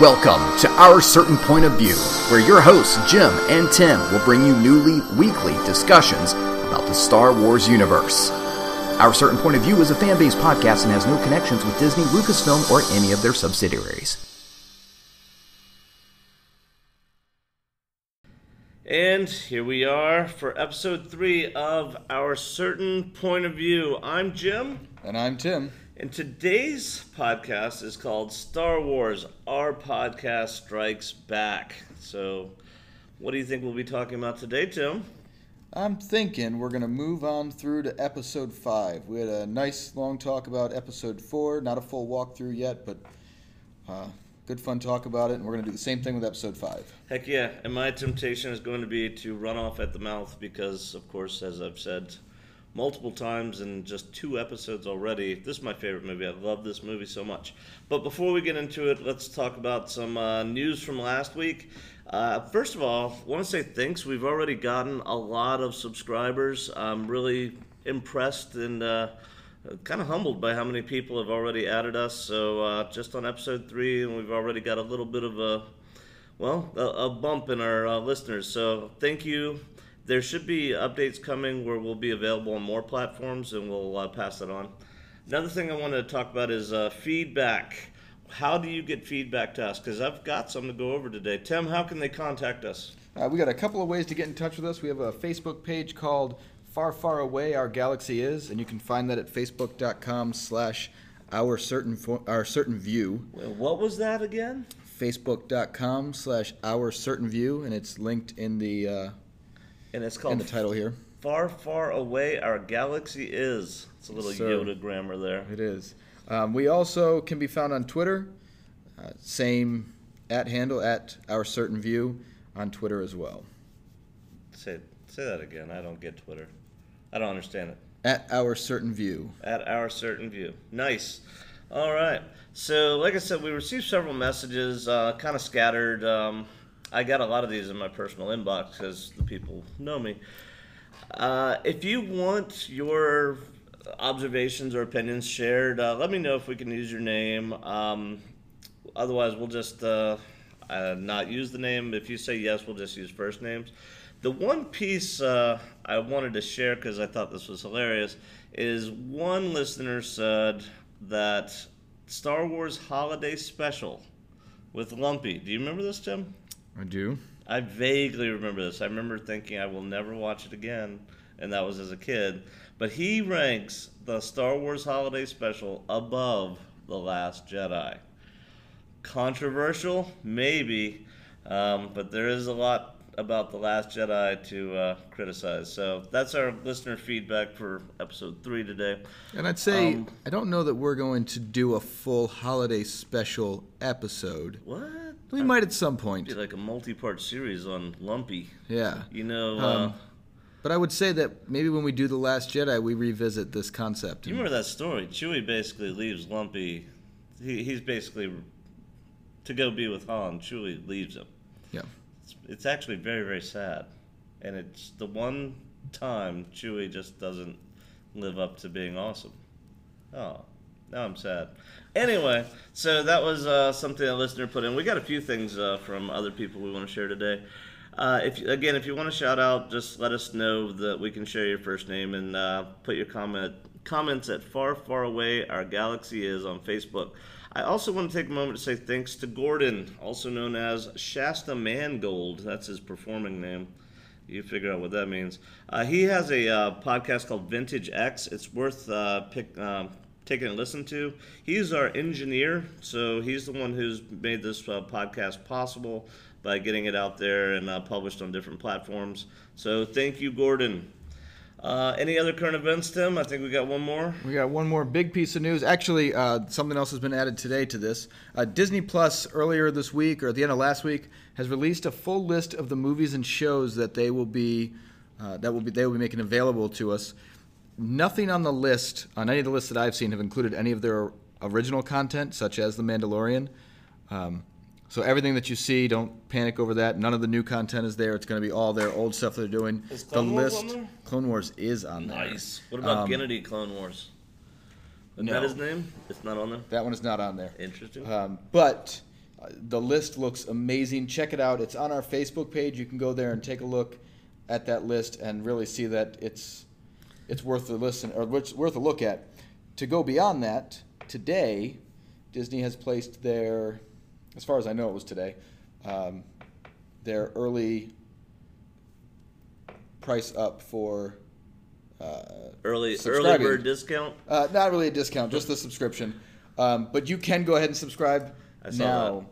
Welcome to Our Certain Point of View, where your hosts, Jim and Tim, will bring you newly weekly discussions about the Star Wars universe. Our Certain Point of View is a fan based podcast and has no connections with Disney, Lucasfilm, or any of their subsidiaries. And here we are for episode three of Our Certain Point of View. I'm Jim. And I'm Tim. And today's podcast is called Star Wars Our Podcast Strikes Back. So, what do you think we'll be talking about today, Tim? I'm thinking we're going to move on through to episode 5. We had a nice long talk about episode 4. Not a full walkthrough yet, but uh, good fun talk about it. And we're going to do the same thing with episode 5. Heck yeah. And my temptation is going to be to run off at the mouth because, of course, as I've said multiple times in just two episodes already, this is my favorite movie. I love this movie so much. But before we get into it, let's talk about some uh, news from last week. Uh, first of all, I want to say thanks. We've already gotten a lot of subscribers. I'm really impressed and uh, kind of humbled by how many people have already added us. So uh, just on episode three, we've already got a little bit of a well, a, a bump in our uh, listeners. So thank you. There should be updates coming where we'll be available on more platforms, and we'll uh, pass that on. Another thing I wanted to talk about is uh, feedback how do you get feedback to us? Because I've got some to go over today. Tim, how can they contact us? Uh, we got a couple of ways to get in touch with us. We have a Facebook page called Far Far Away Our Galaxy Is, and you can find that at facebook.com slash our certain fo- our certain view. What was that again? Facebook.com slash our certain view, and it's linked in the uh, and it's called in the title here. Far Far Away Our Galaxy Is. It's a little Yes, Yoda grammar there. It is. Um, we also can be found on Twitter, uh, same at handle at our certain view on Twitter as well. Say say that again. I don't get Twitter. I don't understand it. At our certain view. At our certain view. Nice. All right. So, like I said, we received several messages, uh, kind of scattered. Um, I got a lot of these in my personal inbox because the people know me. Uh, if you want your observations or opinions shared, uh, let me know if we can use your name. Um, otherwise, we'll just uh, uh, not use the name. If you say yes, we'll just use first names. The one piece uh, I wanted to share because I thought this was hilarious is one listener said that Star Wars Holiday Special with Lumpy. Do you remember this, Tim? I do. I vaguely remember this. I remember thinking I will never watch it again, and that was as a kid. But he ranks the Star Wars Holiday Special above The Last Jedi. Controversial, maybe, um, but there is a lot about The Last Jedi to uh, criticize. So that's our listener feedback for episode three today. And I'd say Um, I don't know that we're going to do a full holiday special episode. What? We might at some point. Be like a multi-part series on Lumpy. Yeah. You know, Um, uh, But I would say that maybe when we do The Last Jedi, we revisit this concept. you remember that story? Chewie basically leaves Lumpy. He, he's basically to go be with Han. Chewie leaves him. Yeah. It's, it's actually very very sad, and it's the one time Chewie just doesn't live up to being awesome. Oh, now I'm sad. Anyway, so that was uh, something a listener put in. We got a few things uh, from other people we want to share today. Uh, if again, if you want to shout out, just let us know that we can share your first name and uh, put your comment comments at far far away our galaxy is on Facebook. I also want to take a moment to say thanks to Gordon, also known as Shasta Mangold. That's his performing name. You figure out what that means. Uh, he has a uh, podcast called Vintage X. It's worth pick, taking a listen to. He's our engineer, so he's the one who's made this uh, podcast possible by getting it out there and uh, published on different platforms. So thank you, Gordon. Uh, any other current events, Tim? I think we got one more. We got one more big piece of news. Actually, uh, something else has been added today to this. Uh, Disney Plus earlier this week or at the end of last week has released a full list of the movies and shows that they will be uh, that will be they will be making available to us. Nothing on the list on any of the lists that I've seen have included any of their original content, such as The Mandalorian. Um, so everything that you see, don't panic over that. None of the new content is there. It's going to be all their old stuff they're doing. Is the Wars list, on there? Clone Wars is on there. Nice. What about Um, Genndy Clone Wars? Isn't no. that his name? It's not on there. That one is not on there. Interesting. Um, but Uh, the list looks amazing. Check it out. It's on our Facebook page. You can go there and take a look at that list and really see that it's it's worth the listen or worth a look at. To go beyond that, today Disney has placed their, as far as I know, it was today, um, their early price up for uh, Early early bird discount. Uh, not really a discount, just the subscription. Um, but you can go ahead and subscribe I now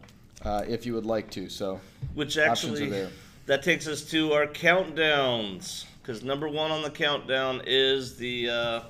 uh, if you would like to. So Which actually that takes us to our countdowns because number one on the countdown is the uh,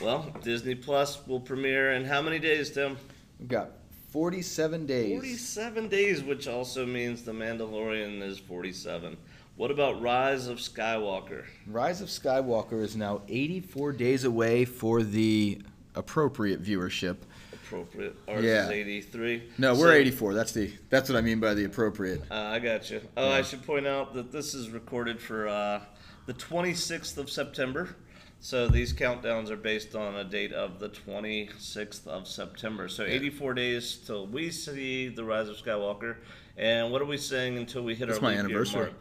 well Disney Plus will premiere in how many days, Tim? we've got 47 days. Forty-seven days, which also means the Mandalorian is forty-seven. What about Rise of Skywalker? Rise of Skywalker is now 84 days away for the appropriate viewership. Appropriate. Ours Yeah. is eighty-three. No, So- we're 84. That's the that's what I mean by the appropriate. Uh, I got you. Oh, I should point out that this is recorded for uh, the 26th of September. So these countdowns are based on a date of the 26th of September. So 84 days till we see the rise of Skywalker. And what are we saying until we hit That's our my leap year anniversary. mark?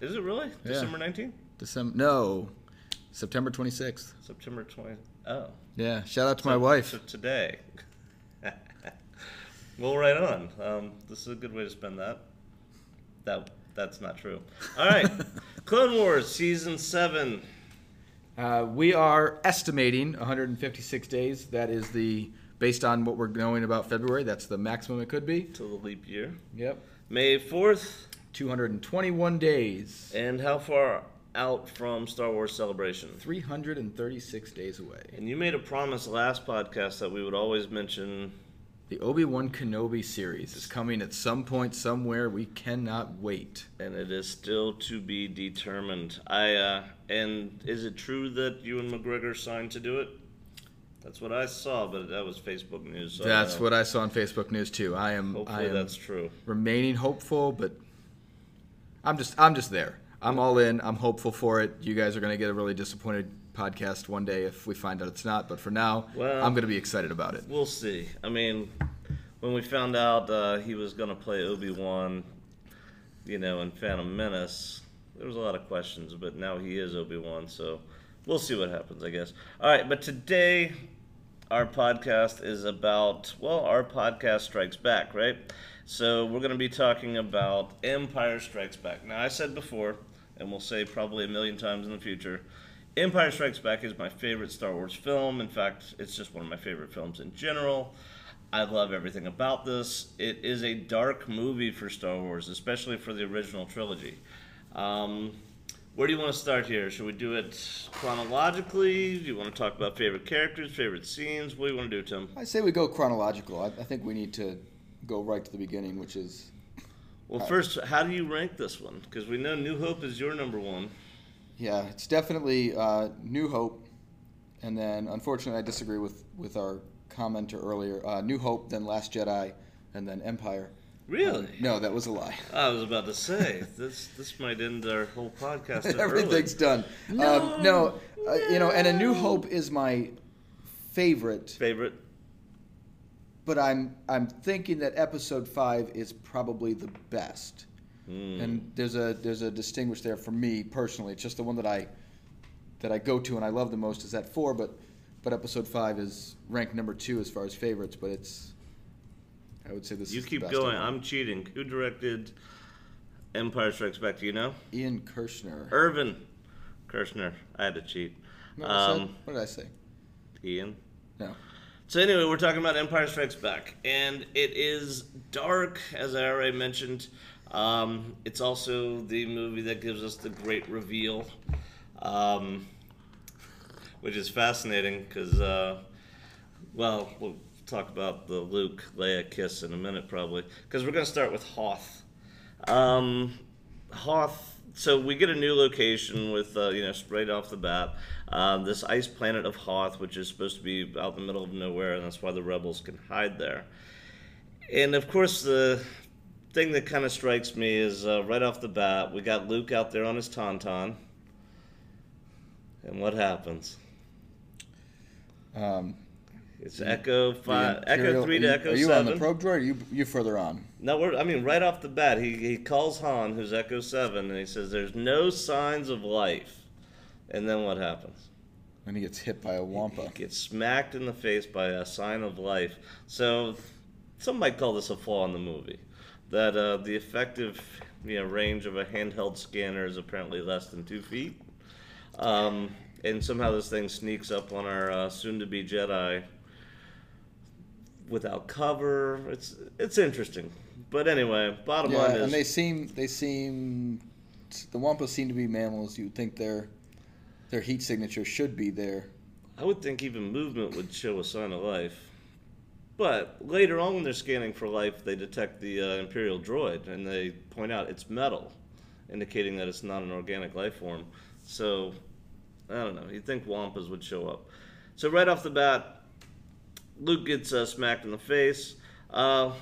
Is it really? Yeah. December 19th? December no, September 26th. September 20th? Oh. Yeah, shout out to my wife. So today. well, right on. Um, this is a good way to spend that. That that's not true. All right, Clone Wars season seven. Uh, we are estimating 156 days. That is the based on what we're knowing about February. That's the maximum it could be. till the leap year. Yep. May fourth. 221 days. And how far out from Star Wars Celebration? 336 days away. And you made a promise last podcast that we would always mention. The Obi Wan Kenobi series is coming at some point somewhere. We cannot wait. And it is still to be determined. I uh, and is it true that Ewan McGregor signed to do it? That's what I saw, but that was Facebook news. So That's don't what I saw on Facebook News too. I am I Hopefully am that's true. remaining hopeful, but I'm just I'm just there. I'm all in. I'm hopeful for it. You guys are going to get a really disappointed podcast one day if we find out it's not. But for now, Well- I'm going to be excited about it. We'll see. I mean, when we found out uh, he was going to play Obi Wan, you know, in Phantom Menace, there was a lot of questions, but now he is Obi Wan, so we'll see what happens, I guess. All right, but today our podcast is about, well, our podcast strikes back, right? So we're going to be talking about Empire Strikes Back. Now, I said before, and we'll say probably a million times in the future, Empire Strikes Back is my favorite Star Wars film. In fact, it's just one of my favorite films in general. I love everything about this. It is a dark movie for Star Wars, especially for the original trilogy. Um, where do you want to start here? Should we do it chronologically? Do you want to talk about favorite characters, favorite scenes? What do you want to do, Tim? I say we go chronological. I, I think we need to go right to the beginning, which is Well, first, how do you rank this one? Because we know New Hope is your number one. Yeah, it's definitely uh, New Hope, and then unfortunately I disagree with with our commenter earlier. Uh, New Hope, then Last Jedi, and then Empire. Really? No, that was a lie. I was about to say this. This might end our whole podcast. Everything's done. No. um, no uh, you know, and A New Hope is my favorite, favorite. but I'm I'm thinking that Episode Five is probably the best. Hmm. And there's a there's a distinguish there for me personally. It's just the one that I that I go to and I love the most is that four, but but Episode Five is ranked number two as far as favorites. But it's I would say this You is the keep best going. them. I'm cheating. Who directed Empire Strikes Back? Do you know? Ian Kershner. Irvin Kershner. I had to cheat. No, said- Um, what did I say? Ian. No. So anyway, we're talking about Empire Strikes Back, and it is dark, as I already mentioned. Um, it's also the movie that gives us the great reveal, um, which is fascinating because, uh, well, we'll talk about the Luke Leia kiss in a minute, probably, because we're going to start with Hoth. Um, Hoth. So we get a new location with, uh, you know, right off the bat, um, this ice planet of Hoth, which is supposed to be out in the middle of nowhere, and that's why the rebels can hide there. And of course, the thing that kind of strikes me is uh, right off the bat, we got Luke out there on his tauntaun, and what happens? Um, It's Echo five, Echo three to you, Echo Are you seven. on the probe droid? Or are you you further on? No, we're, I mean, right off the bat, he, he calls Han, who's Echo 7, and he says, There's no signs of life. And then what happens? And he gets hit by a wampa. He gets smacked in the face by a sign of life. So, some might call this a flaw in the movie. That uh, the effective you know, range of a handheld scanner is apparently less than two feet. Um, and somehow this thing sneaks up on our uh, soon to be Jedi without cover. It's it's interesting. But anyway, bottom Yeah, line is and they seem they seem the wampas seem to be mammals. You would think their their heat signature should be there. I would think even movement would show a sign of life. But later on, when they're scanning for life, they detect the uh, Imperial droid and they point out it's metal, indicating that it's not an organic life form. So, I don't know. You'd think Wampas would show up. So, right off the bat, Luke gets uh, smacked in the face. Uh,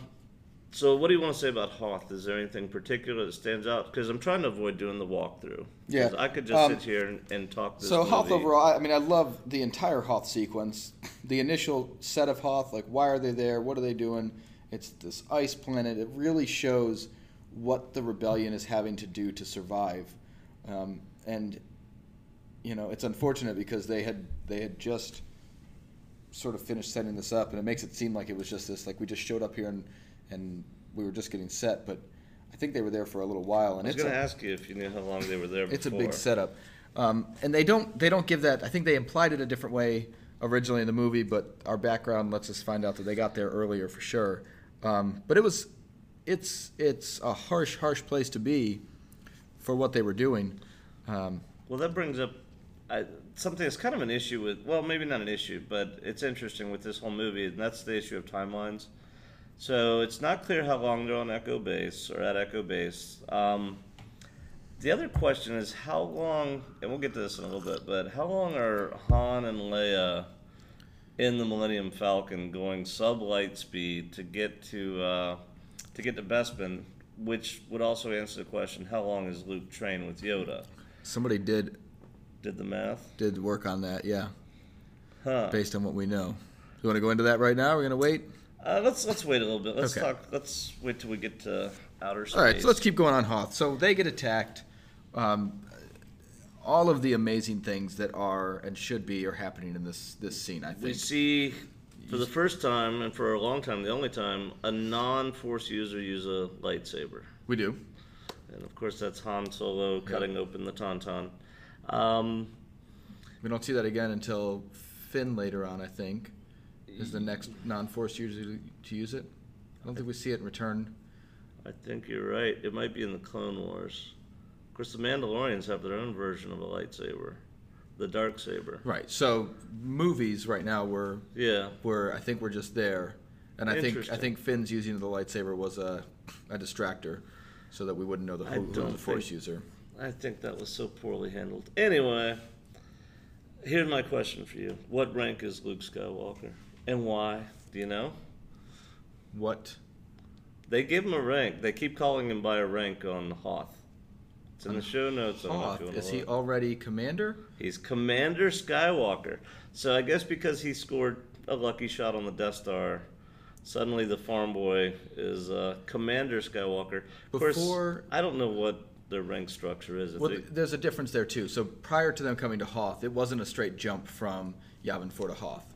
so, what do you want to say about Hoth? Is there anything particular that stands out? Because I'm trying to avoid doing the walkthrough. Yeah, I could just um, sit here and, and talk this So Hoth movie. overall, I mean, I love the entire Hoth sequence. The initial set of Hoth, like why are they there? What are they doing? It's this ice planet. It really shows what the rebellion is having to do to survive, um, and you know it's unfortunate because they had they had just sort of finished setting this up, and it makes it seem like it was just this like we just showed up here and and we were just getting set, but I think they were there for a little while, and I was it's going to ask you if you knew how long they were there before. it's a big setup, um, and they don't they don't give that. I think they implied it a different way originally in the movie, but our background lets us find out that they got there earlier for sure. Um, but it was it's it's a harsh harsh place to be for what they were doing. Um, Well, that brings up I, something that's kind of an issue with, well, maybe not an issue, but it's interesting with this whole movie, and that's the issue of timelines. So it's not clear how long they're on Echo Base or at Echo Base. Um, the other question is how long, and we'll get to this in a little bit, but how long are Han and Leia in the Millennium Falcon going sub light speed to get to uh, to get to Bespin, which would also answer the question: How long is Luke trained with Yoda? somebody did Did the math? did work on that, yeah, Huh. based on what we know. You want to go into that right now? We're gonna wait. Uh, let's let's wait a little bit. Let's Okay. talk. Let's wait till we get to outer space. All right, so let's keep going on Hoth. So they get attacked. Um, all of the amazing things that are and should be are happening in this this scene. I think We see for the first time and for a long time, the only time, a non-force user use a lightsaber, We do. and of course that's Han Solo cutting open the tauntaun. Um, We don't see that again until Finn later on. I think is the next non-force user to, use it. I don't think we see it in Return. I think you're right. It might be in the Clone Wars. Of course, the Mandalorians have their own version of a lightsaber, the dark saber. Right. So movies right now we're Yeah. we're I think we're just there, and I think I Interesting. think Finn's using the lightsaber was a a distractor, so that we wouldn't know the I who, who was don't the force think- user. I think that was so poorly handled. Anyway, here's my question for you: What rank is Luke Skywalker, and why? Do you know? What? They give him a rank. They keep calling him by a rank on Hoth. It's in the show notes. I don't know if Hoth is he already commander? He's Commander Skywalker. So I guess because he scored a lucky shot on the Death Star, suddenly the farm boy is uh, Commander Skywalker. Of course, Before- I don't know what their rank structure is. Well, they- there's a difference there too. So prior to them coming to Hoth, it wasn't a straight jump from Yavin 4 to Hoth.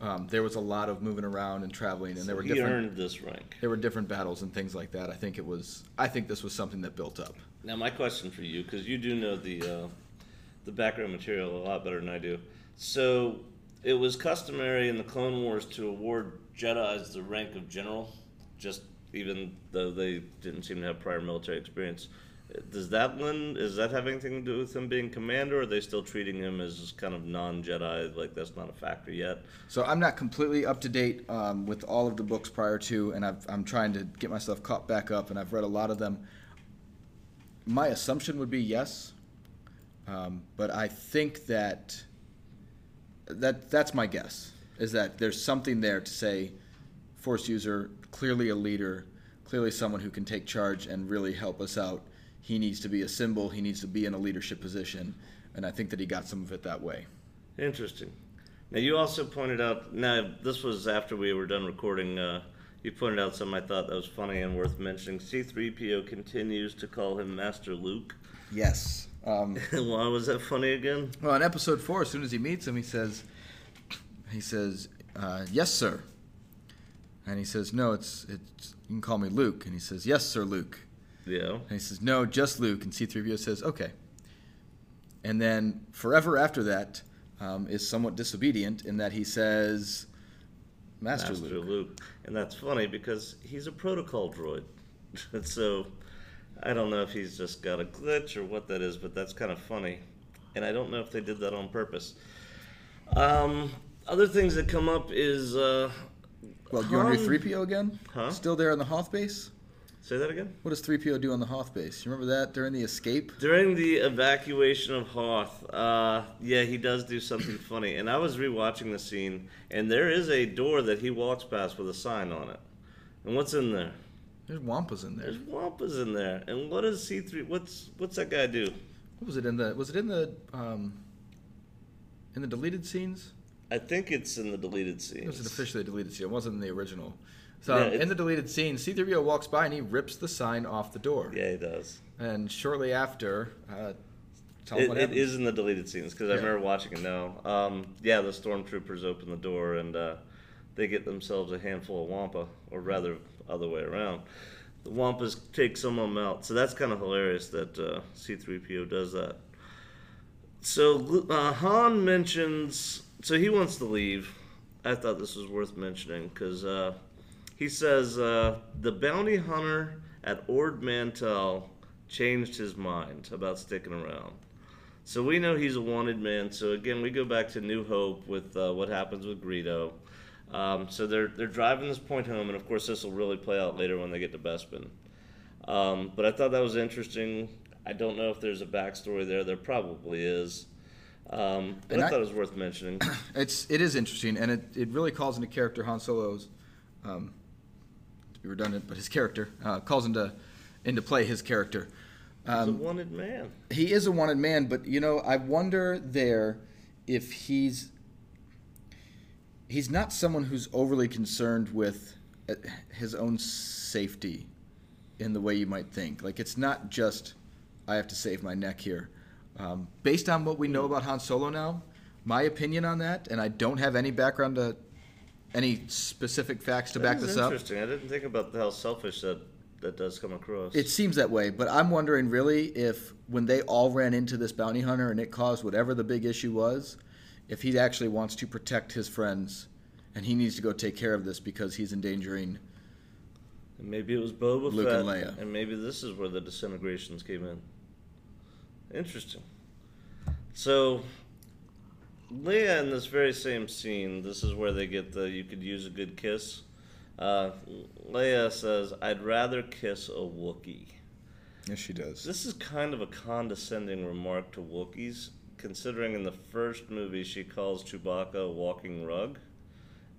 Um, there was a lot of moving around and traveling, and there were he different earned this rank. there were different battles and things like that. I think it was I think this was something that built up. Now, my question for you, because you do know the uh, the background material a lot better than I do. So, it was customary in the Clone Wars to award Jedi's the rank of general, just even though they didn't seem to have prior military experience. Does that one is that have anything to do with him being commander, or are they still treating him as kind of non-Jedi, like that's not a factor yet? So I'm not completely up to date um, with all of the books prior to, and I've, I'm trying to get myself caught back up, and I've read a lot of them. My assumption would be yes, um, but I think that that that's my guess is that there's something there to say, force user, clearly a leader, clearly someone who can take charge and really help us out. He needs to be a symbol. He needs to be in a leadership position, and I think that he got some of it that way. Interesting. Now you also pointed out. Now this was after we were done recording uh, You pointed out something I thought that was funny and worth mentioning. C3PO continues to call him Master Luke. Yes. Um, Why was that funny again? well, in episode four, as soon as he meets him, he says, he says, uh, "Yes, sir." And he says, "No, it's it's you can call me Luke." And he says, "Yes, sir, Luke." Yeah. And he says, "No, just Luke." And C-3PO says, "Okay." And then forever after that um, is somewhat disobedient in that he says, "Master, Master Luke." Luke. And that's funny because he's a protocol droid. so I don't know if he's just got a glitch or what that is, but that's kind of funny. And I don't know if they did that on purpose. Um, other things that come up is. Uh, Well, you want to Han- do 3PO again? Huh? Still there in the Hoth base? Say that again? What does 3PO do on the Hoth base? You remember that during the escape? During the evacuation of Hoth, uh, yeah, he does do something funny. And I was rewatching the scene, and there is a door that he walks past with a sign on it. And what's in there? There's Wampas in there. There's Wampas in there. And what does C3? What's what's that guy do? What was it in the? Was it in the? Um, in the deleted scenes? I think it's in the deleted scenes. It was an officially deleted scene. It wasn't in the original. So Yeah, in the deleted scene, C-3PO walks by and he rips the sign off the door. Yeah, he does. And shortly after, uh, tell It, it in the deleted scenes because I remember watching it now. Um, yeah, the stormtroopers open the door and uh, they get themselves a handful of wampa, or rather, other way around. The wampas take some of them out, so that's kind of hilarious that uh, C-3PO does that. So uh, Han mentions, so he wants to leave. I thought this was worth mentioning because uh, he says uh, the bounty hunter at Ord Mantell changed his mind about sticking around. So we know he's a wanted man. So again, we go back to New Hope with uh, what happens with Greedo. Um, so they're they're driving this point home, and of course this will really play out later when they get to Bespin. Um, but I thought that was interesting. I don't know if there's a backstory there. There probably is. Um, but And I, I- thought it was worth mentioning. It's it is interesting, and it, it really calls into character Han Solo's. Um, to be redundant, but his character uh, calls into into play his character. He's a Um, wanted man. he is a wanted man, but you know, I wonder there if he's he's not someone who's overly concerned with uh, his own safety in the way you might think. Like it's not just I have to save my neck here. Um, based on what we know about Han Solo now, my opinion on that, and I don't have any background to any specific facts to back is this up. interesting. I didn't think about how selfish that that does come across. It seems that way, but I'm wondering really if when they all ran into this bounty hunter and it caused whatever the big issue was, if he actually wants to protect his friends and he needs to go take care of this because he's endangering. And maybe it was Boba Luke Fett, and Leia. and maybe this is where the disintegrations came in. Interesting. So, Leia in this very same scene, this is where they get the "you could use a good kiss." Uh, Leia says, "I'd rather kiss a Wookiee." Yes, she does. This is kind of a condescending remark to Wookiees, considering in the first movie she calls Chewbacca a walking rug.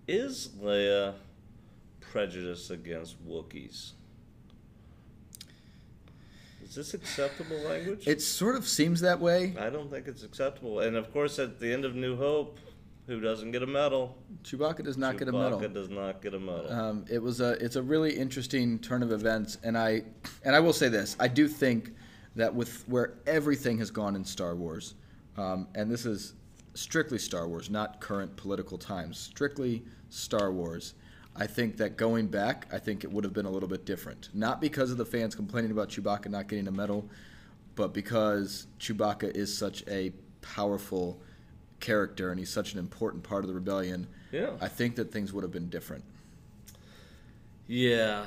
Is Leia prejudiced against Wookiees? Is this acceptable language? It sort of seems that way. I don't think it's acceptable. And of course, at the end of New Hope, who doesn't get a medal? Chewbacca does not get a medal. Chewbacca does not get a medal. Um, it was a it's a really interesting turn of events, and I and I will say this: I do think that with where everything has gone in Star Wars, um, and this is strictly Star Wars, not current political times, strictly Star Wars. I think that going back, I think it would have been a little bit different. Not because of the fans complaining about Chewbacca not getting a medal, but because Chewbacca is such a powerful character and he's such an important part of the rebellion. Yeah. I think that things would have been different. yeah.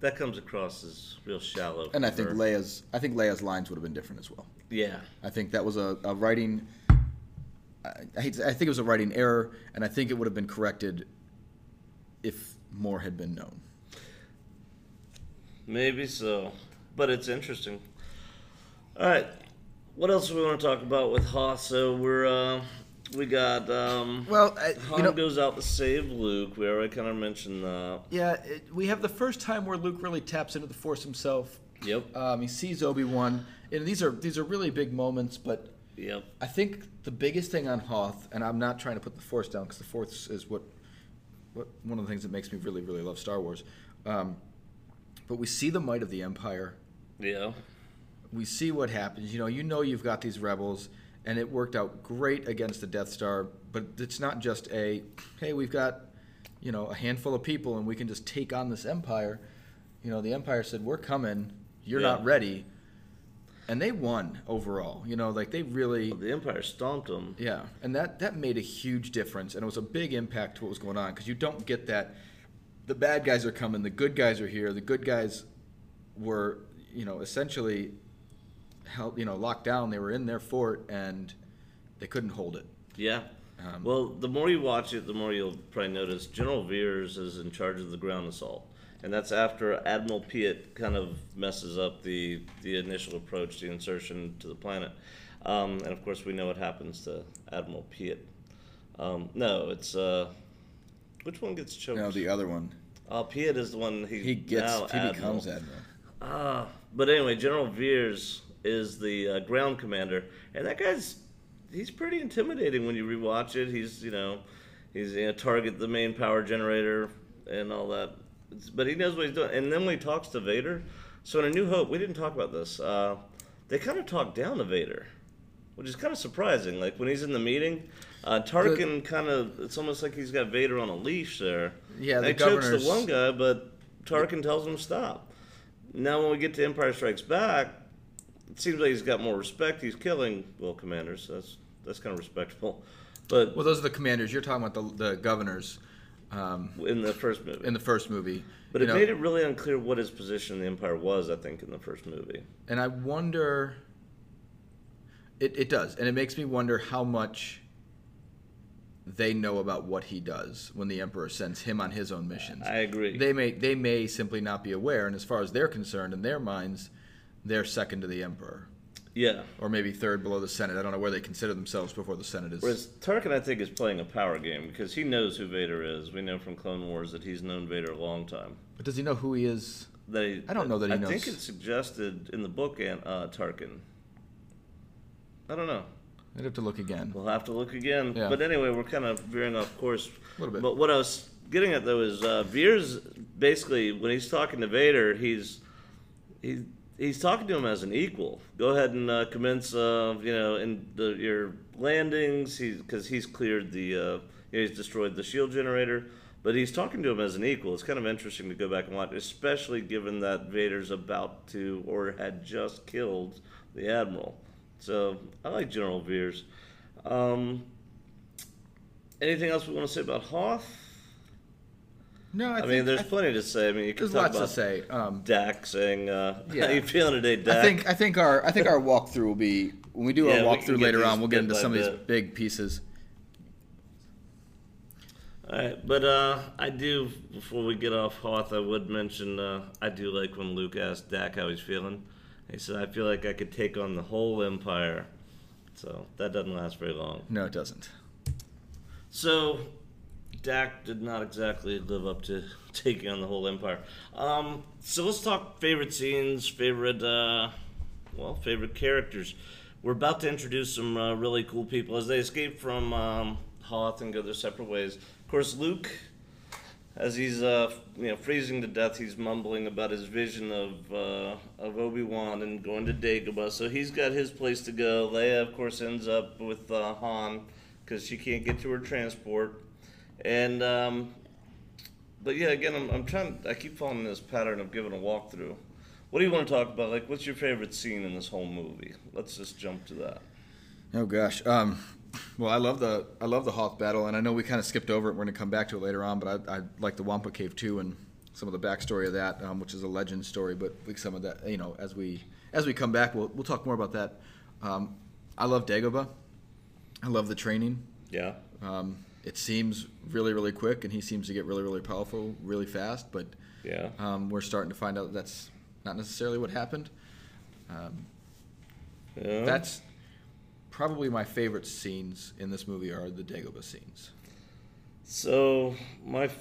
That comes across as real shallow. And I think her. Leia's I think Leia's lines would have been different as well. Yeah. I think that was a, a writing I, I hate to, I think it was a writing error and I think it would have been corrected if more had been known. Maybe so, but it's interesting. All right, what else do we want to talk about with Hoth? So we're uh, we got um, Well, I, Han you know, goes out to save Luke. We already kind of mentioned that. yeah, it, we have the first time where Luke really taps into the Force himself. Yep. Um, he sees Obi Wan, and these are these are really big moments. But Yep. I think the biggest thing on Hoth, and I'm not trying to put the Force down because the Force is what what, one of the things that makes me really really love Star Wars. Um, but we see the might of the Empire. Yeah. We see what happens. You know, you know you've got these rebels, and it worked out great against the Death Star. But it's not just a, hey, we've got, you know, a handful of people, and we can just take on this Empire. You know, the Empire said, "We're coming. You're Yeah. not ready," and they won overall. You know, like they really. The Empire stomped them. Yeah, and that that made a huge difference, and it was a big impact to what was going on because you don't get that. The bad guys are coming, the good guys are here. The good guys were, you know, essentially held, you know, locked down. They were in their fort and they couldn't hold it. Yeah. Um, well, the more you watch it, the more you'll probably notice General Veers is in charge of the ground assault, and that's after Admiral Piett kind of messes up the the initial approach, the insertion to the planet, um, and of course we know what happens to Admiral Piett. Um, no, it's uh, which one gets choked? No, the other one, Oh, Piett is the one he he gets, now he Admiral. becomes admiral. Ah, but anyway, General Veers is the uh, ground commander, and that guy's he's pretty intimidating when you rewatch it. He's you know he's you know target the main power generator and all that, but he knows what he's doing. And then when he talks to Vader, so in A New Hope, we didn't talk about this. Uh, they kind of talk down to Vader, which is kind of surprising. Like when he's in the meeting. Uh, Tarkin kind of, it's almost like he's got Vader on a leash there. Yeah, And the he chokes the one guy, but Tarkin tells him to stop. Now, when we get to Empire Strikes Back, it seems like he's got more respect. He's killing well commanders. That's that's kind of respectful. But Well, those are the commanders. You're talking about the, the governors um, in the first movie, in the first movie. but it know, made it really unclear what his position in the Empire was. I think in the first movie. And I wonder. It, it does. And it makes me wonder how much they know about what he does when the Emperor sends him on his own missions. I agree. They may they may simply not be aware, and as far as they're concerned, in their minds, they're second to the Emperor, yeah. or maybe third below the Senate. I don't know where they consider themselves before the Senate is. Whereas Tarkin, I think, is playing a power game because he knows who Vader is. We know from Clone Wars that he's known Vader a long time. but does he know who he is? They, I don't know that he knows? I think it's suggested in the book, and uh, Tarkin. I don't know. I'd have to look again. We'll have to look again. Yeah. But anyway, we're kind of veering off course. A little bit. But what I was getting at though is uh, Veers basically when he's talking to Vader, he's he he's talking to him as an equal. Go ahead and uh, commence, uh, you know, in the, your landings. He's because he's cleared the uh, he's destroyed the shield generator. But he's talking to him as an equal. It's kind of interesting to go back and watch, especially given that Vader's about to or had just killed the admiral. So I like General Veers. Um, anything else we want to say about Hoth? No, I, I, mean, there's I- plenty to say. I mean, you can there's talk lots about to say. Um, Dak saying, uh, Yeah. "How you feeling today, Dak?" I think I think our I think our walkthrough will be when we do Yeah, our walkthrough later on. We'll get into some of these big pieces. All right, but uh, I do. Before we get off Hoth, I would mention uh, I do like when Luke asked Dak how he's feeling. He said, "I feel like I could take on the whole Empire." So that doesn't last very long. No, it doesn't. So, Dak did not exactly live up to taking on the whole empire. Um, so let's talk favorite scenes, favorite, uh, well, favorite characters. We're about to introduce some uh, really cool people as they escape from um, Hoth and go their separate ways. Of course, Luke, as he's uh, you know freezing to death, he's mumbling about his vision of uh, of Obi Wan and going to Dagobah. So he's got his place to go. Leia, of course, ends up with uh, Han because she can't get to her transport. And um, but yeah, again, I'm, I'm trying. I keep following this pattern of giving a walkthrough. What do you want to talk about? Like, what's your favorite scene in this whole movie? Let's just jump to that. Oh gosh. Um, well, I love the I love the Hoth battle, and I know we kind of skipped over it. We're going to come back to it later on, but I, I like the Wampa Cave too, and some of the backstory of that, um, which is a legend story. But like some of that, you know, as we as we come back, we'll we'll talk more about that. Um, I love Dagobah. I love the training. Yeah. Um, it seems really really quick, and he seems to get really really powerful really fast. But Yeah. um, we're starting to find out that's not necessarily what happened. Um, yeah. that's probably my favorite scenes in this movie are the Dagobah scenes. So my, f-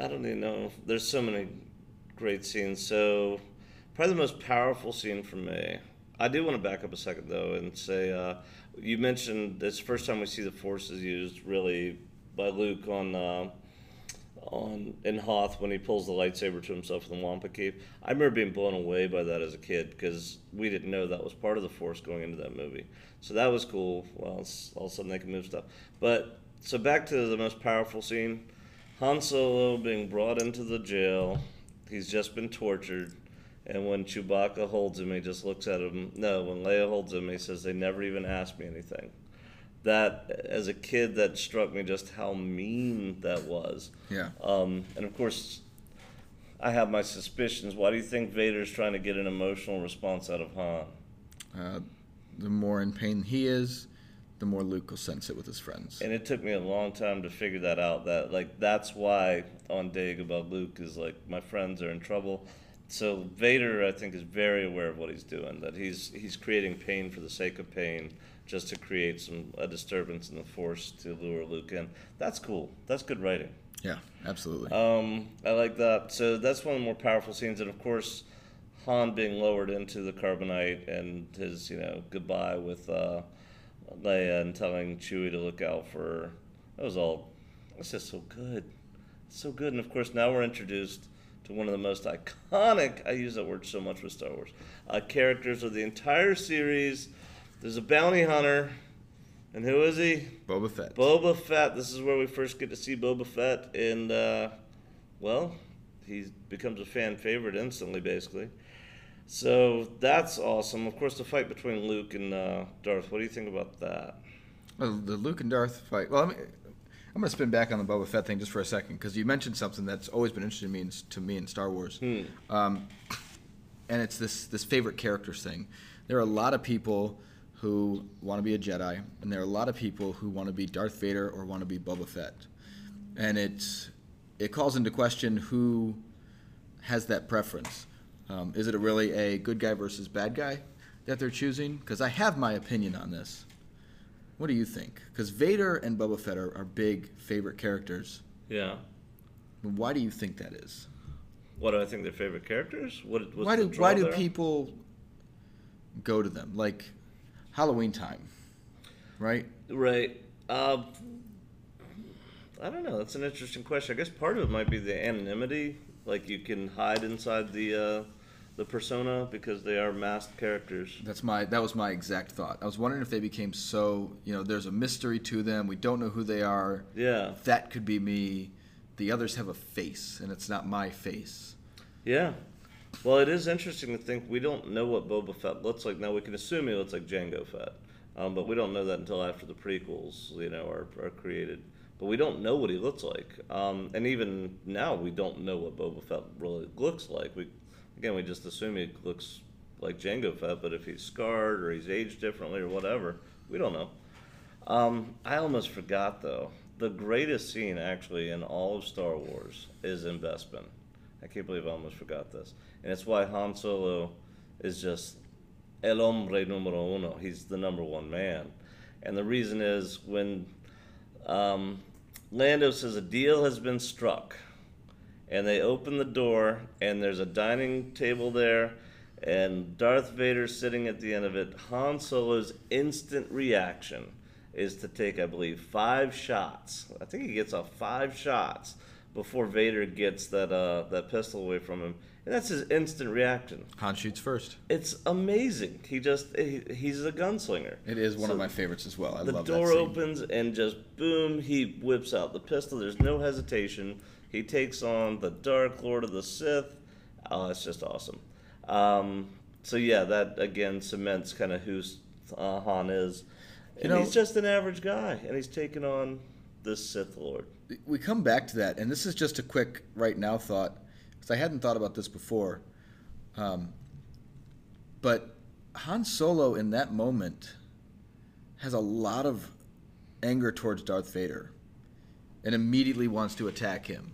I don't even know. There's so many great scenes. So probably the most powerful scene for me. I do want to back up a second though and say uh, you mentioned this first time we see the forces used really by Luke on uh, on in Hoth when he pulls the lightsaber to himself in the Wampa Cave. I remember being blown away by that as a kid because we didn't know that was part of the Force going into that movie. So that was cool. Well, all of a sudden they can move stuff. But so back to the most powerful scene: Han Solo being brought into the jail. He's just been tortured. And when Chewbacca holds him, he just looks at him. No, when Leia holds him, he says, "They never even asked me anything." That, as a kid, that struck me just how mean that was. Yeah. Um, and of course, I have my suspicions. Why do you think Vader's trying to get an emotional response out of Han? Uh, the more in pain he is, the more Luke will sense it with his friends. And it took me a long time to figure that out. That like that's why on Dagobah Luke is like my friends are in trouble. So Vader, I think, is very aware of what he's doing. That he's he's creating pain for the sake of pain, just to create some a disturbance in the Force to lure Luke in. That's cool. That's good writing. Yeah, absolutely. Um, I like that. So that's one of the more powerful scenes, and of course, Han being lowered into the carbonite and his, you know, goodbye with uh, Leia and telling Chewie to look out for. That was all. It's just so good, so good. And of course, now we're introduced to one of the most iconic. I use that word so much with Star Wars. Uh, characters of the entire series. There's a bounty hunter, and who is he? Boba Fett. Boba Fett. This is where we first get to see Boba Fett, and uh, well, he becomes a fan favorite instantly, basically. So that's awesome. Of course, the fight between Luke and uh, Darth. What do you think about that? Well, the Luke and Darth fight. Well, I mean, I'm going to spin back on the Boba Fett thing just for a second because you mentioned something that's always been interesting to me in, to me in Star Wars, um, and it's this this favorite characters thing. There are a lot of people who want to be a Jedi, and there are a lot of people who want to be Darth Vader or want to be Boba Fett, and it's it calls into question who has that preference. Um, is it a really a good guy versus bad guy that they're choosing? Because I have my opinion on this. What do you think? Because Vader and Boba Fett are, are big favorite characters. Yeah. Why do you think that is? What do I think their favorite characters? What? what's why do why do there? people go to them? Like Halloween time, right? Right. Uh, I don't know. That's an interesting question. I guess part of it might be the anonymity. Like you can hide inside the uh, the persona because they are masked characters. That's my that was my exact thought. I was wondering if they became so you know there's a mystery to them. We don't know who they are. Yeah. That could be me. The others have a face, and it's not my face. Yeah. Well, it is interesting to think we don't know what Boba Fett looks like. Now we can assume he looks like Jango Fett, um, but we don't know that until after the prequels, you know, are, are created. But we don't know what he looks like, um, and even now we don't know what Boba Fett really looks like. We, again, we just assume he looks like Jango Fett, but if he's scarred or he's aged differently or whatever, we don't know. Um, I almost forgot though. The greatest scene actually in all of Star Wars is in Bespin. I can't believe I almost forgot this. And it's why Han Solo is just el hombre numero uno. He's the number one man. And the reason is when um, Lando says a deal has been struck, and they open the door, and there's a dining table there, and Darth Vader sitting at the end of it. Han Solo's instant reaction is to take, I believe, five shots. I think he gets off five shots before Vader gets that uh, that pistol away from him, and that's his instant reaction. Han shoots first. It's amazing. He just he, he's a gunslinger. It is one So of my favorites as well. I the love door that scene. The door opens and just boom, he whips out the pistol. There's no hesitation. He takes on the Dark Lord of the Sith. Oh, it's just awesome. Um, so yeah, that again cements kind of who uh, Han is. And know- he's just an average guy, and he's taking on this Sith Lord. We come back to that, and this is just a quick right now thought because I hadn't thought about this before. Um, but Han Solo in that moment has a lot of anger towards Darth Vader and immediately wants to attack him.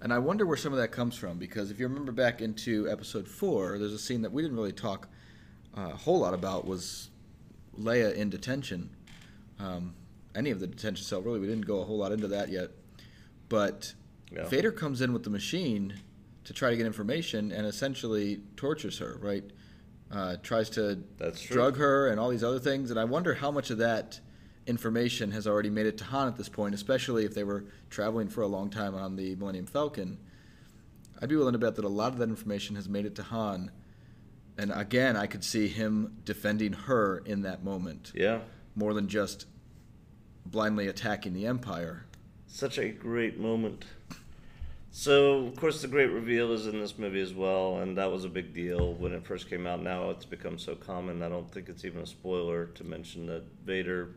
And I wonder where some of that comes from because if you remember back into episode four, there's a scene that we didn't really talk uh, a whole lot about was Leia in detention. Um, any of the detention cell, really, we didn't go a whole lot into that yet. But Yeah. Vader comes in with the machine to try to get information and essentially tortures her, right? Uh, tries to That's drug her and all these other things. And I wonder how much of that information has already made it to Han at this point, especially if they were traveling for a long time on the Millennium Falcon. I'd be willing to bet that a lot of that information has made it to Han. And again, I could see him defending her in that moment Yeah. more than just blindly attacking the Empire. Such a great moment. So, of course, the great reveal is in this movie as well, and that was a big deal when it first came out. Now it's become so common, I don't think it's even a spoiler to mention that Vader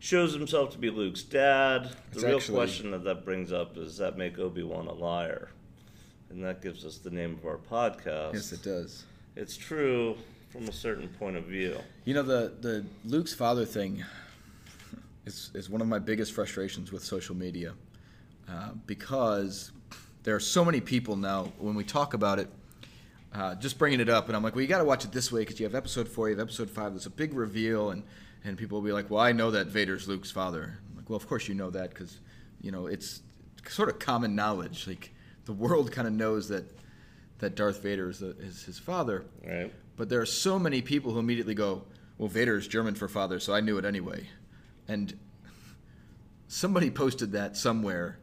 shows himself to be Luke's dad. The It's real actually- question that that brings up is that make Obi Wan a liar? And that gives us the name of our podcast. Yes, it does. It's true from a certain point of view. You know the the Luke's father thing is is one of my biggest frustrations with social media uh, because there are so many people now when we talk about it. Uh, just bringing it up, and I'm like, well, you got to watch it this way because you have episode four, you have episode five. There's a big reveal, and and people will be like, well, I know that Vader's Luke's father. I'm like, well, of course you know that because you know it's sort of common knowledge. Like the world kind of knows that that Darth Vader is, the, is his father. Right? But there are so many people who immediately go, "Well, Vader is German for father, so I knew it anyway." And somebody posted that somewhere,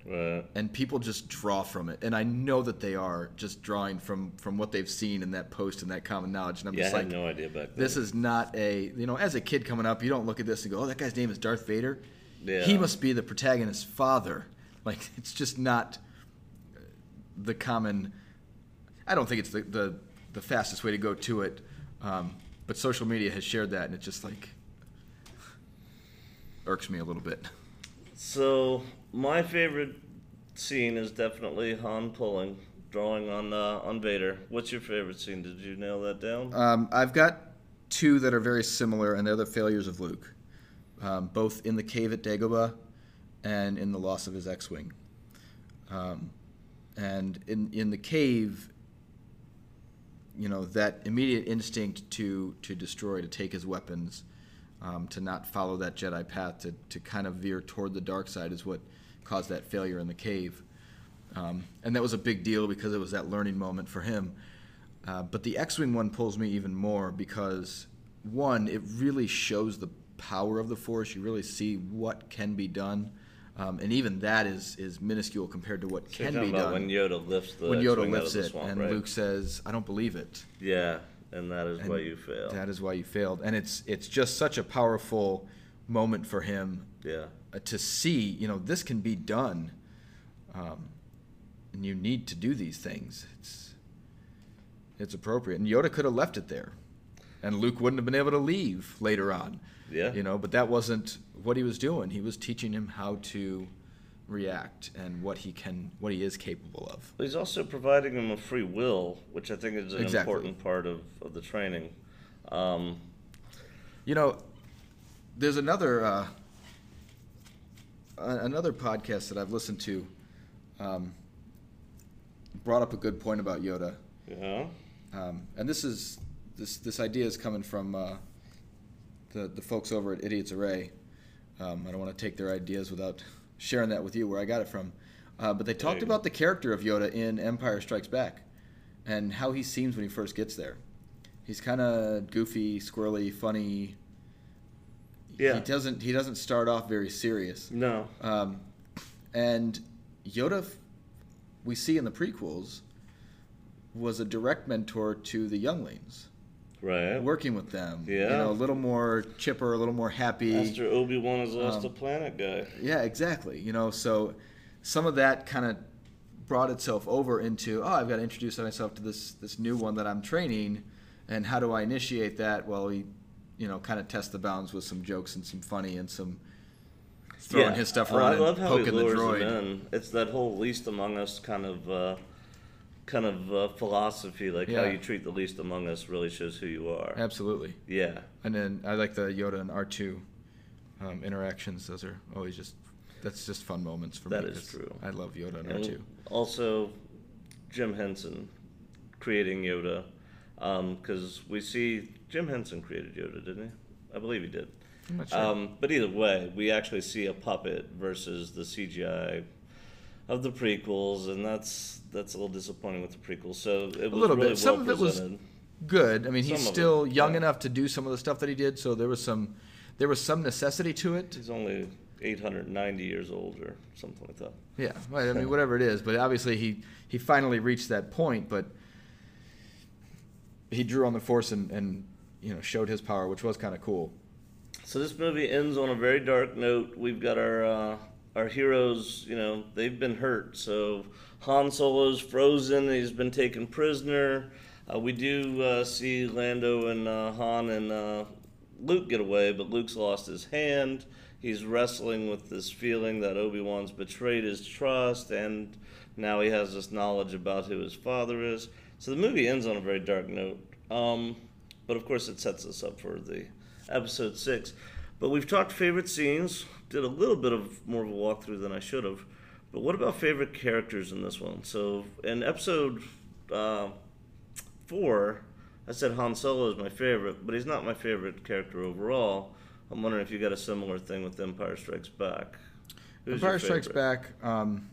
and people just draw from it. And I know that they are just drawing from from what they've seen in that post and that common knowledge. And I'm Yeah, just had like, no idea back then. this is not a you know, as a kid coming up, you don't look at this and go, "Oh, that guy's name is Darth Vader." Yeah. He must be the protagonist's father. Like it's just not the common. I don't think it's the the, the fastest way to go to it, um, but social media has shared that, and it's just like irks me a little bit. So my favorite scene is definitely Han pulling, drawing on uh, on Vader. What's your favorite scene? Did you nail that down? Um, I've got two that are very similar, and they're the failures of Luke, um, both in the cave at Dagobah and in the loss of his X-wing. Um, and in in the cave, you know that immediate instinct to to destroy, to take his weapons, um, to not follow that Jedi path, to to kind of veer toward the dark side, is what caused that failure in the cave. Um, and that was a big deal because it was that learning moment for him. Uh, but the X-wing one pulls me even more because one, it really shows the power of the Force. You really see what can be done, um, and even that is is minuscule compared to what So can be about done. when Yoda lifts the When Yoda X-wing out of lifts it, swamp, and right? Luke says, "I don't believe it." Yeah, and that is And why you failed. That is why you failed, and it's it's just such a powerful moment for him yeah. uh, to see. You know, this can be done, um, and you need to do these things. It's it's appropriate, and Yoda could have left it there, and Luke wouldn't have been able to leave later on. Yeah. You know, but that wasn't what he was doing. He was teaching him how to react and what he can, what he is capable of. He's also providing him a free will, which I think is an Exactly. important part of, of the training. Um, You know, there's another uh, another podcast that I've listened to um, brought up a good point about Yoda, yeah. um, and this is this this idea is coming from uh, the the folks over at Idiots Array. Um, I don't want to take their ideas without sharing that with you where I got it from, uh, but they talked about the character of Yoda in Empire Strikes Back, and how he seems when he first gets there. He's kind of goofy, squirrely, funny. Yeah. He doesn't he doesn't start off very serious. No. Um, and Yoda, we see in the prequels, was a direct mentor to the younglings, Right. working with them. Yeah. You Yeah. know, a little more chipper, a little more happy. Master Obi Wan has lost Um, a planet guy. Yeah, exactly. You know, so some of that kind of brought itself over into, oh, I've got to introduce myself to this this new one that I'm training, and how do I initiate that? Well, we, you know, kind of test the bounds with some jokes and some funny and some throwing his stuff Oh, around I love how he poking the lures droid. them in. It's that whole least among us kind of uh, kind of uh, philosophy, like how Yeah. you treat the least among us really shows who you are. Absolutely. Yeah. And then I like the Yoda and R two um, interactions. Those are always just that's just fun moments for That me. is 'cause true. I love Yoda and R two. also, Jim Henson creating Yoda, because we see Jim Henson created Yoda, didn't he? I believe he did. I'm not sure. Um, but either way, we actually see a puppet versus the CGI of the prequels, and that's that's a little disappointing with the prequels. So it was little bit. Some well of it was. Good. I mean, he's Some it, still young yeah. enough to do some of the stuff that he did. So there was some there was some necessity to it. He's only 890 years old or something like that. Yeah, well, I mean, whatever it is, but obviously he he finally reached that point, but he drew on the force and, and you know showed his power, which was kind of cool. So this movie ends on a very dark note. We've got our uh, our heroes, you know, they've been hurt. So Han Solo's frozen. He's been taken prisoner. Uh, we do uh, see Lando and uh, Han and uh, Luke get away, but Luke's lost his hand. He's wrestling with this feeling that Obi Wan's betrayed his trust, and now he has this knowledge about who his father is. So the movie ends on a very dark note. Um, but of course, it sets us up for the episode six. But we've talked favorite scenes. Did a little bit of more of a walkthrough than I should have. But what about favorite characters in this one? So in episode uh, four, I said Han Solo is my favorite, but he's not my favorite character overall. I'm wondering if you got a similar thing with Empire Strikes Back. Who's Empire Strikes? Back. Um,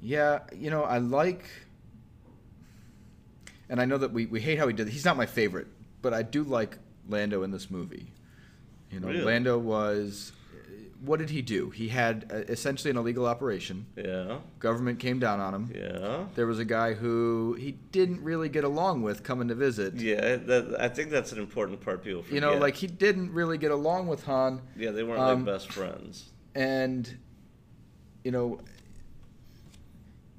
yeah, you know, I like, and I know that we, we hate how he did. He's not my favorite, but I do like Lando in this movie. You know, Really? Lando was. What did he do? He had uh, essentially an illegal operation. Yeah, Government came down on him. yeah, There was a guy who he didn't really get along with coming to visit. yeah. That, I think that's an important part people forget. You know, like he didn't really get along with Han. yeah, they weren't um, like best friends. and you know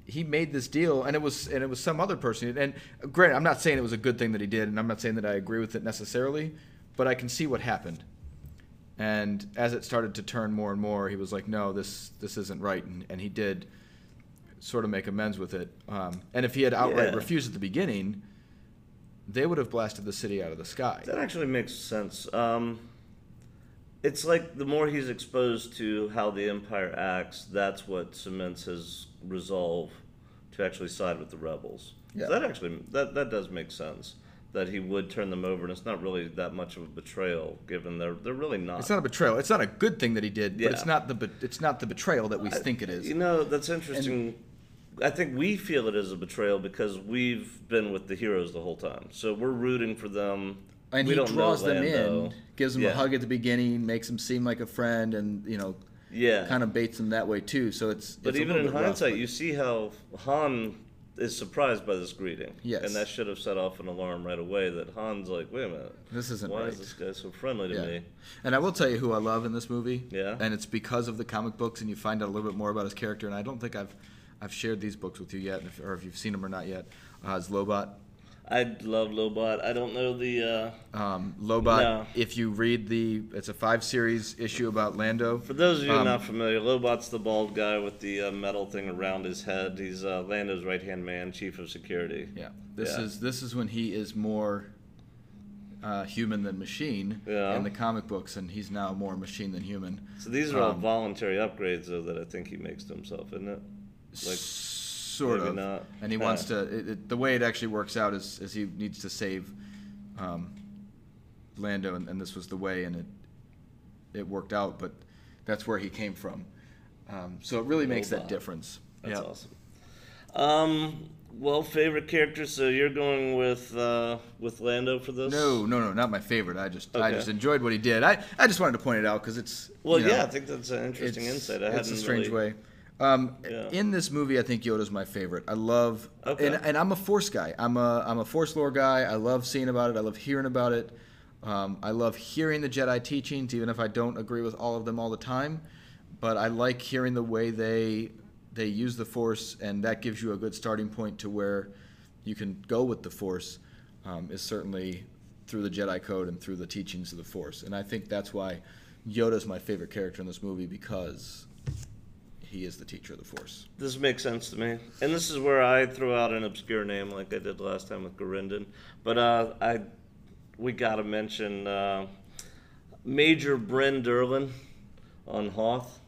he made this deal and it was and it was some other person and granted i'm not saying it was a good thing that he did and i'm not saying that i agree with it necessarily but i can see what happened and as it started to turn more and more he was like no this this isn't right and, and he did sort of make amends with it um, and if he had outright Yeah. refused at the beginning they would have blasted the city out of the sky That actually makes sense. Um, it's like the more he's exposed to how the Empire acts, that's what cements his resolve to actually side with the rebels. Yeah. That actually that that does make sense. That he would turn them over, and it's not really that much of a betrayal, given they're they're really not. it's not a betrayal it's not a good thing that he did but it's not the be- it's not the betrayal that we think it is You know, that's interesting. I think we feel it as a betrayal because we've been with the heroes the whole time, so we're rooting for them. and we he draws them Lando. in, gives them Yeah. a hug at the beginning, makes them seem like a friend, and you know, Yeah, kind of baits them that way too. So it's But it's even in rough, hindsight, but- you see how Han is surprised by this greeting. Yes. And that should have set off an alarm right away that Han's like, wait a minute. This isn't Why right." is this guy so friendly to yeah. me? And I will tell you who I love in this movie. Yeah? and it's because of the comic books, and you find out a little bit more about his character. And I don't think I've I've shared these books with you yet, if, or if you've seen them or not yet. Uh, is Lobot. I love Lobot. I don't know the. Uh, Um, Lobot. No. If you read the, it's a five series issue about Lando. for those of you Um, not familiar, Lobot's the bald guy with the uh, metal thing around his head. He's uh, Lando's right hand man, chief of security. Yeah, this Yeah. is this is when he is more uh, human than machine Yeah. in the comic books, and he's now more machine than human. So these are all Um, voluntary upgrades, though, that I think he makes to himself, isn't it? Like, sort maybe of. not. And he wants to. It, it, the way it actually works out is, is he needs to save um, Lando, and, and this was the way, and it it worked out. But that's where he came from. Um, so it really makes that Lobot. difference. That's yeah. awesome. Um, well, favorite character. So you're going with uh, with Lando for this? No, no, no, not my favorite. I just, I Okay. just enjoyed what he did. I, I just wanted to point it out because it's. Well, you know, yeah, I think that's an interesting it's, insight. I it's hadn't a strange really... way. Um, Yeah. In this movie, I think Yoda's my favorite. I love, Okay. and, and I'm a Force guy. I'm a I'm a Force lore guy. I love seeing about it. I love hearing about it. Um, I love hearing the Jedi teachings, even if I don't agree with all of them all the time. But I like hearing the way they they use the Force, and that gives you a good starting point to where you can go with the Force. Um, is certainly through the Jedi Code and through the teachings of the Force, and I think that's why Yoda's my favorite character in this movie because he is the teacher of the Force. This makes sense to me, and this is where I throw out an obscure name like I did last time with Garindan. But uh, I, we got to mention uh, Major Bren Derlin on Hoth,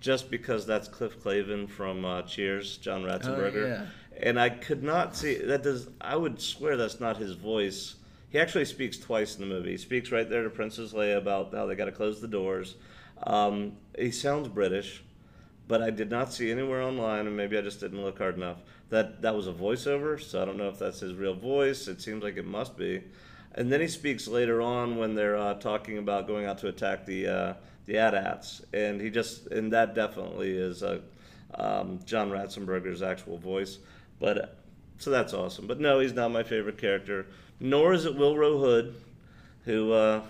just because that's Cliff Clavin from uh, Cheers, John Ratzenberger, Oh, yeah. and I could not see that. Does I would swear that's not his voice. He actually speaks twice in the movie. He speaks right there to Princess Leia about how they got to close the doors. Um, he sounds British but I did not see anywhere online, and maybe I just didn't look hard enough, that that was a voiceover. So I don't know if that's his real voice. It seems like it must be. And then he speaks later on when they're uh, talking about going out to attack the uh, the AT-ATs, and he just and that definitely is um, John Ratzenberger's actual voice. But so that's awesome. But no, he's not my favorite character. Nor is it Willrow Hood, who uh,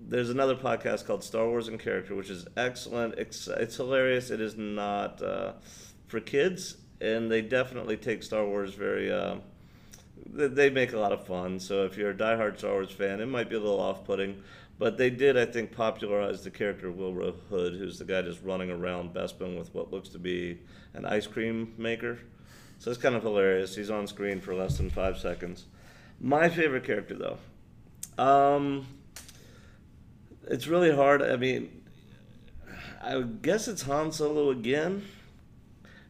there's another podcast called Star Wars and Character, which is excellent. It's, it's hilarious. It is not uh, for kids, and they definitely take Star Wars very. Uh, they- they make a lot of fun. So if you're a diehard Star Wars fan, it might be a little off-putting. But they did, I think, popularize the character Willrow Hood, who's the guy just running around Bespin with what looks to be an ice cream maker. So it's kind of hilarious. He's on screen for less than five seconds. My favorite character, though, um, it's really hard. I mean, I guess it's Han Solo again.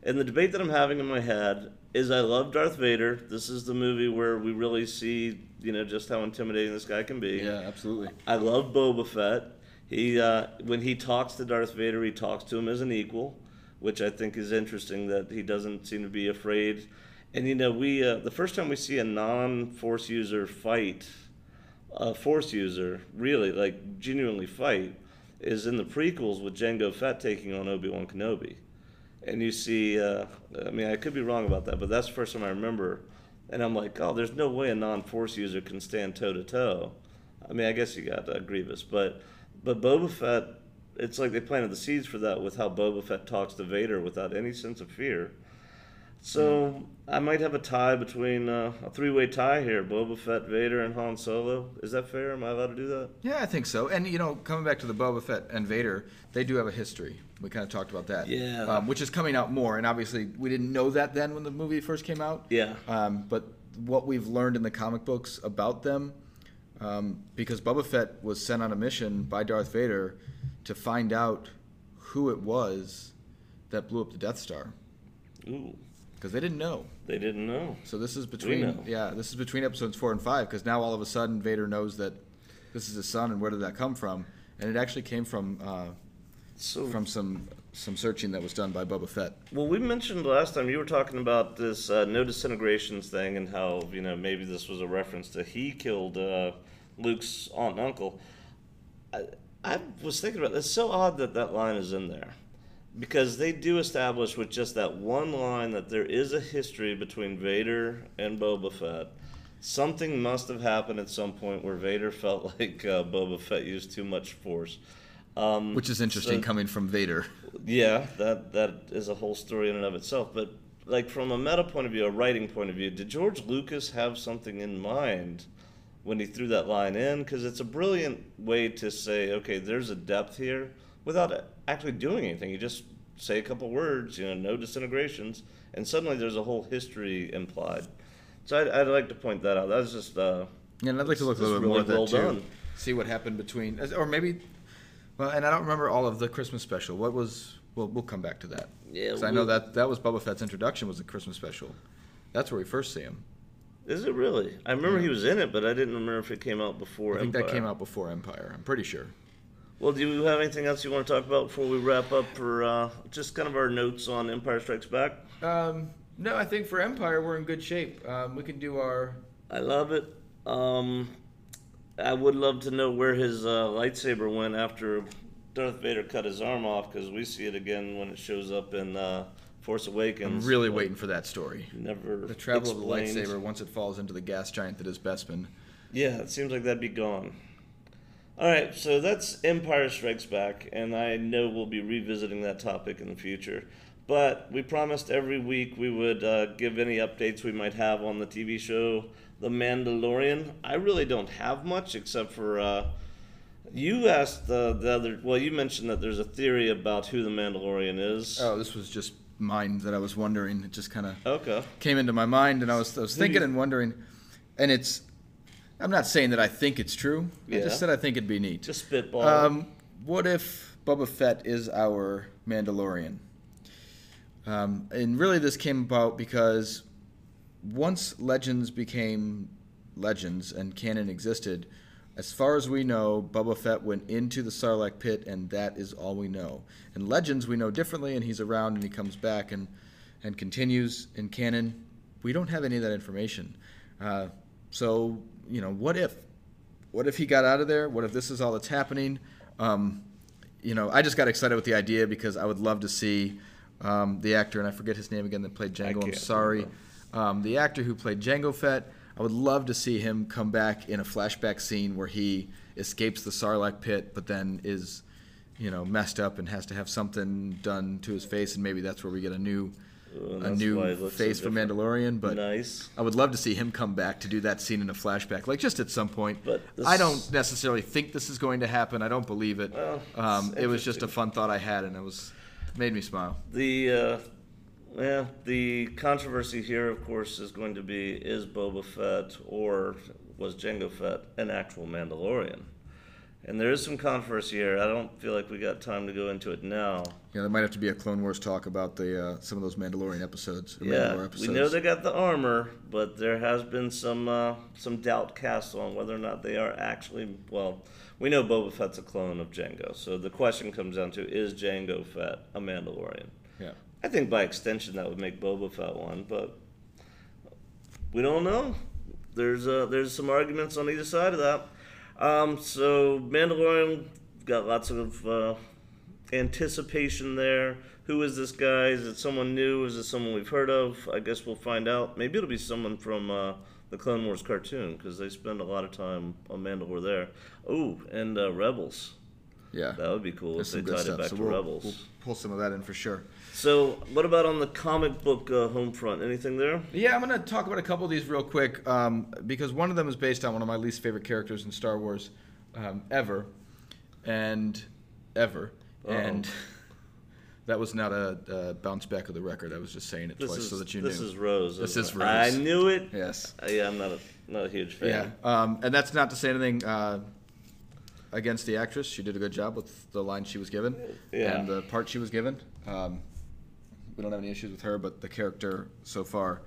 And the debate that I'm having in my head is I love Darth Vader. This is the movie where we really see, you know, just how intimidating this guy can be. Yeah, absolutely. I love Boba Fett. He uh, when he talks to Darth Vader, he talks to him as an equal, which I think is interesting that he doesn't seem to be afraid. And you know, we uh, the first time we see a non-force user fight, a force user really like genuinely fight, is in the prequels with Jango Fett taking on Obi Wan Kenobi. And you see, uh, I mean, I could be wrong about that, but that's the first time I remember. And I'm like, oh, there's no way a non-force user can stand toe to toe. I mean, I guess you got uh, Grievous, but but Boba Fett, it's like they planted the seeds for that with how Boba Fett talks to Vader without any sense of fear. So I might have a tie between uh, a three-way tie here: Boba Fett, Vader, and Han Solo. Is that fair? Am I allowed to do that? Yeah, I think so. And you know, coming back to the Boba Fett and Vader, they do have a history. We kind of talked about that. Yeah. Um, which is coming out more, and obviously we didn't know that then when the movie first came out. Yeah. Um, but what we've learned in the comic books about them, um, because Boba Fett was sent on a mission by Darth Vader to find out who it was that blew up the Death Star, Ooh, because they didn't know. they didn't know. So this is between yeah, this is between episodes four and five because now all of a sudden Vader knows that this is his son and where did that come from? And it actually came from uh, So from some some searching that was done by Boba Fett. Well, we mentioned last time you were talking about this uh, no disintegrations thing and how you know maybe this was a reference to he killed uh, Luke's aunt and uncle. I, I was thinking about it's so odd that that line is in there because they do establish with just that one line that there is a history between Vader and Boba Fett. Something must have happened at some point where Vader felt like uh, Boba Fett used too much force. Um, Which is interesting so- coming from Vader. yeah, that that is a whole story in and of itself. But like from a meta point of view, a writing point of view, did George Lucas have something in mind when he threw that line in? Because it's a brilliant way to say, okay, there's a depth here without actually doing anything. You just say a couple words, you know, no disintegrations, and suddenly there's a whole history implied. So I'd, I'd like to point that out. That's just uh, Yeah, and I'd like to look a little bit more really at that well too. done. See what happened between, or maybe, well, and I don't remember all of the Christmas special. What was? Well, we'll come back to that. Yeah, 'Cause I know that that was Boba Fett's introduction was a Christmas special. That's where we first see him. is it really? I remember he was in it, but I didn't remember if it came out before. I think Empire. that came out before Empire. I'm pretty sure. Well, do you have anything else you want to talk about before we wrap up for uh, just kind of our notes on Empire Strikes Back? Um, no, I think for Empire we're in good shape. Um, we can do our. I love it. Um, I would love to know where his uh, lightsaber went after Darth Vader cut his arm off because we see it again when it shows up in uh, Force Awakens. I'm really waiting for that story. Never The travel explained. of the lightsaber once it falls into the gas giant that is Bespin. Yeah, it seems like that'd be gone. All right, so that's Empire Strikes Back, and I know we'll be revisiting that topic in the future. But we promised every week we would uh, give any updates we might have on the TV show The Mandalorian. I really don't have much except for uh, you asked the, the other. Well, you mentioned that there's a theory about who the Mandalorian is. Oh, this was just mine that I was wondering. It just kind of Okay. came into my mind, and I was, I was thinking you- and wondering. And it's, I'm not saying that I think it's true. I just said I think it'd be neat. Just spitball. Um, what if Boba Fett is our Mandalorian? Um, and really, this came about because once legends became legends and canon existed, as far as we know, Boba Fett went into the Sarlacc pit, and that is all we know. And legends we know differently, and he's around and he comes back and and continues in canon. We don't have any of that information. Uh, so you know, what if what if he got out of there? What if this is all that's happening? Um, you know, I just got excited with the idea because I would love to see um, the actor, and I forget his name again, that played Jango. I'm sorry. Um, the actor who played Jango Fett, I would love to see him come back in a flashback scene where he escapes the Sarlacc pit, but then is, you know, messed up and has to have something done to his face, and maybe that's where we get a new, Ooh, a new looks so face for. Mandalorian. But nice. I would love to see him come back to do that scene in a flashback, like just at some point. But I don't necessarily think this is going to happen. I don't believe it. Well, um, it was just a fun thought I had, and it was made me smile. The uh, yeah, the controversy here, of course, is going to be: is Boba Fett or was Jango Fett an actual Mandalorian? And there is some controversy here. I don't feel like we got time to go into it now. Yeah, there might have to be a Clone Wars talk about the uh, some of those Mandalorian episodes. Yeah, Mandalore we know they got the armor, but there has been some uh, some doubt cast on whether or not they are actually. Well, we know Boba Fett's a clone of Jango, so the question comes down to: Is Jango Fett a Mandalorian? Yeah. I think by extension that would make Boba Fett one, but we don't know. There's uh, there's some arguments on either side of that. Um, so Mandalorian got lots of uh, anticipation there. Who is this guy? Is it someone new? Is it someone we've heard of? I guess we'll find out. Maybe it'll be someone from uh, the Clone Wars cartoon because they spend a lot of time on Mandalore there. Oh, and uh, Rebels. Yeah. That would be cool There's if they tied it back So to we'll, Rebels. we'll pull some of that in for sure. So, what about on the comic book uh, home front? Anything there? Yeah, I'm going to talk about a couple of these real quick um, because one of them is based on one of my least favorite characters in Star Wars um, ever, and ever, Uh-oh. and that was not a, a bounce back of the record. I was just saying it This twice is so that you this knew. is Rose. This is it? I knew it. yes. Uh, yeah, I'm not a not a huge fan. Yeah, um, and that's not to say anything uh, against the actress. She did a good job with the line she was given Yeah. and the part she was given. Um, we don't have any issues with her, but the character so far,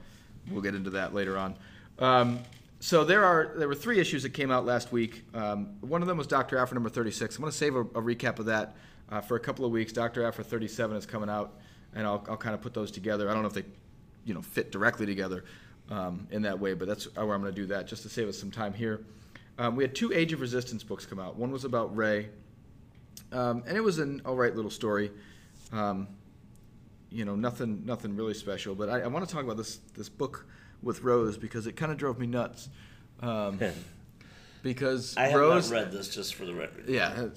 we'll get into that later on. Um, so there are there were three issues that came out last week. Um, one of them was Doctor Aphra number 36. I'm going to save a, a recap of that uh, for a couple of weeks. Doctor Aphra 37 is coming out, and I'll, I'll kind of put those together. I don't know if they, you know, fit directly together um, in that way, but that's where I'm going to do that just to save us some time here. Um, we had two Age of Resistance books come out. One was about Rey, um, and it was an all right little story. You know, nothing, nothing really special. But I, I want to talk about this this book with Rose because it kind of drove me nuts. Um, because I have Rose, not read this just for the record. yeah,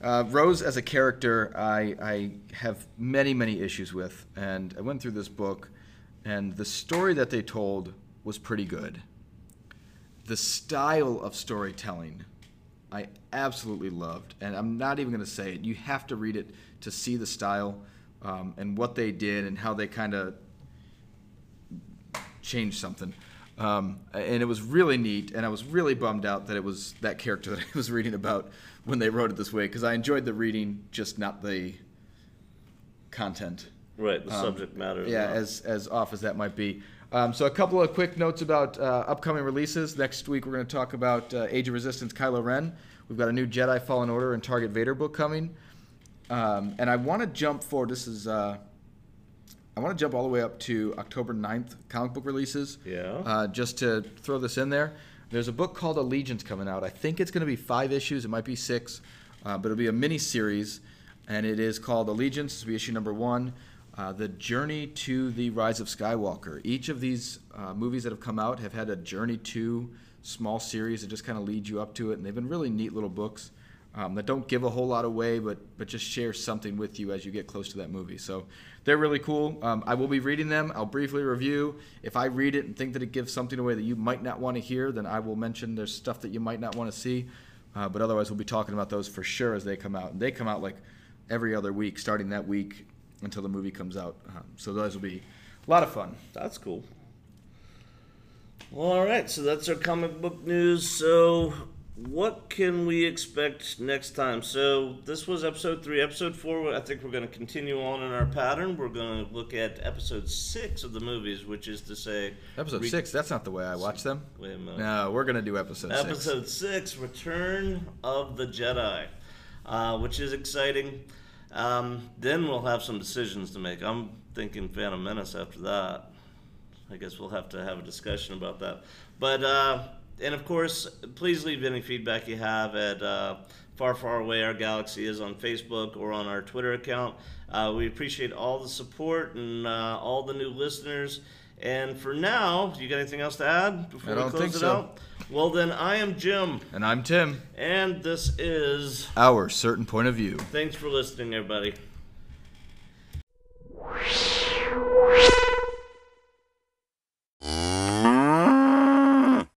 uh, Rose as a character, I I have many many issues with, and I went through this book, and the story that they told was pretty good. The style of storytelling, I absolutely loved, and I'm not even going to say it. You have to read it to see the style um, and what they did and how they kind of changed something. Um, and it was really neat, and I was really bummed out that it was that character that I was reading about when they wrote it this way because I enjoyed the reading, just not the content. Right, the Um, subject matter. Yeah, as as off as that might be. Um, so a couple of quick notes about uh, upcoming releases. Next week we're going to talk about uh, Age of Resistance Kylo Ren. We've got a new Jedi Fallen Order and Target Vader book coming. Um, and I want to jump forward. This is uh, I want to jump all the way up to October 9th comic book releases. Yeah. Uh, just to throw this in there, there's a book called Allegiance coming out. I think it's going to be five issues. It might be six, uh, but it'll be a mini series, and it is called Allegiance. This will be issue number one. Uh, the journey to the rise of Skywalker. Each of these uh, movies that have come out have had a journey to small series that just kind of lead you up to it, and they've been really neat little books um, that don't give a whole lot away, but but just share something with you as you get close to that movie. So they're really cool. Um, I will be reading them. I'll briefly review. If I read it and think that it gives something away that you might not want to hear, then I will mention there's stuff that you might not want to see. Uh, but otherwise, we'll be talking about those for sure as they come out. And they come out like every other week, starting that week until the movie comes out. Um, so those will be a lot of fun. That's cool. All right, so that's our comic book news. So, what can we expect next time? So, this was episode three. Episode four, I think we're going to continue on in our pattern. We're going to look at episode six of the movies, which is to say, Episode re- six. That's not the way I watch them. Wait a minute. No, we're gonna do episode six. Episode six, Return of the Jedi, uh, which is exciting. Um, then we'll have some decisions to make. I'm thinking Phantom Menace after that. I guess we'll have to have a discussion about that. But uh, and of course, please leave any feedback you have at uh, Far Far Away Our Galaxy is on Facebook or on our Twitter account. Uh, we appreciate all the support and uh, all the new listeners. And for now, do you got anything else to add before I we close it so. out? Well, then, I am Jim. And I'm Tim. And this is Our Certain Point of View. Thanks for listening, everybody.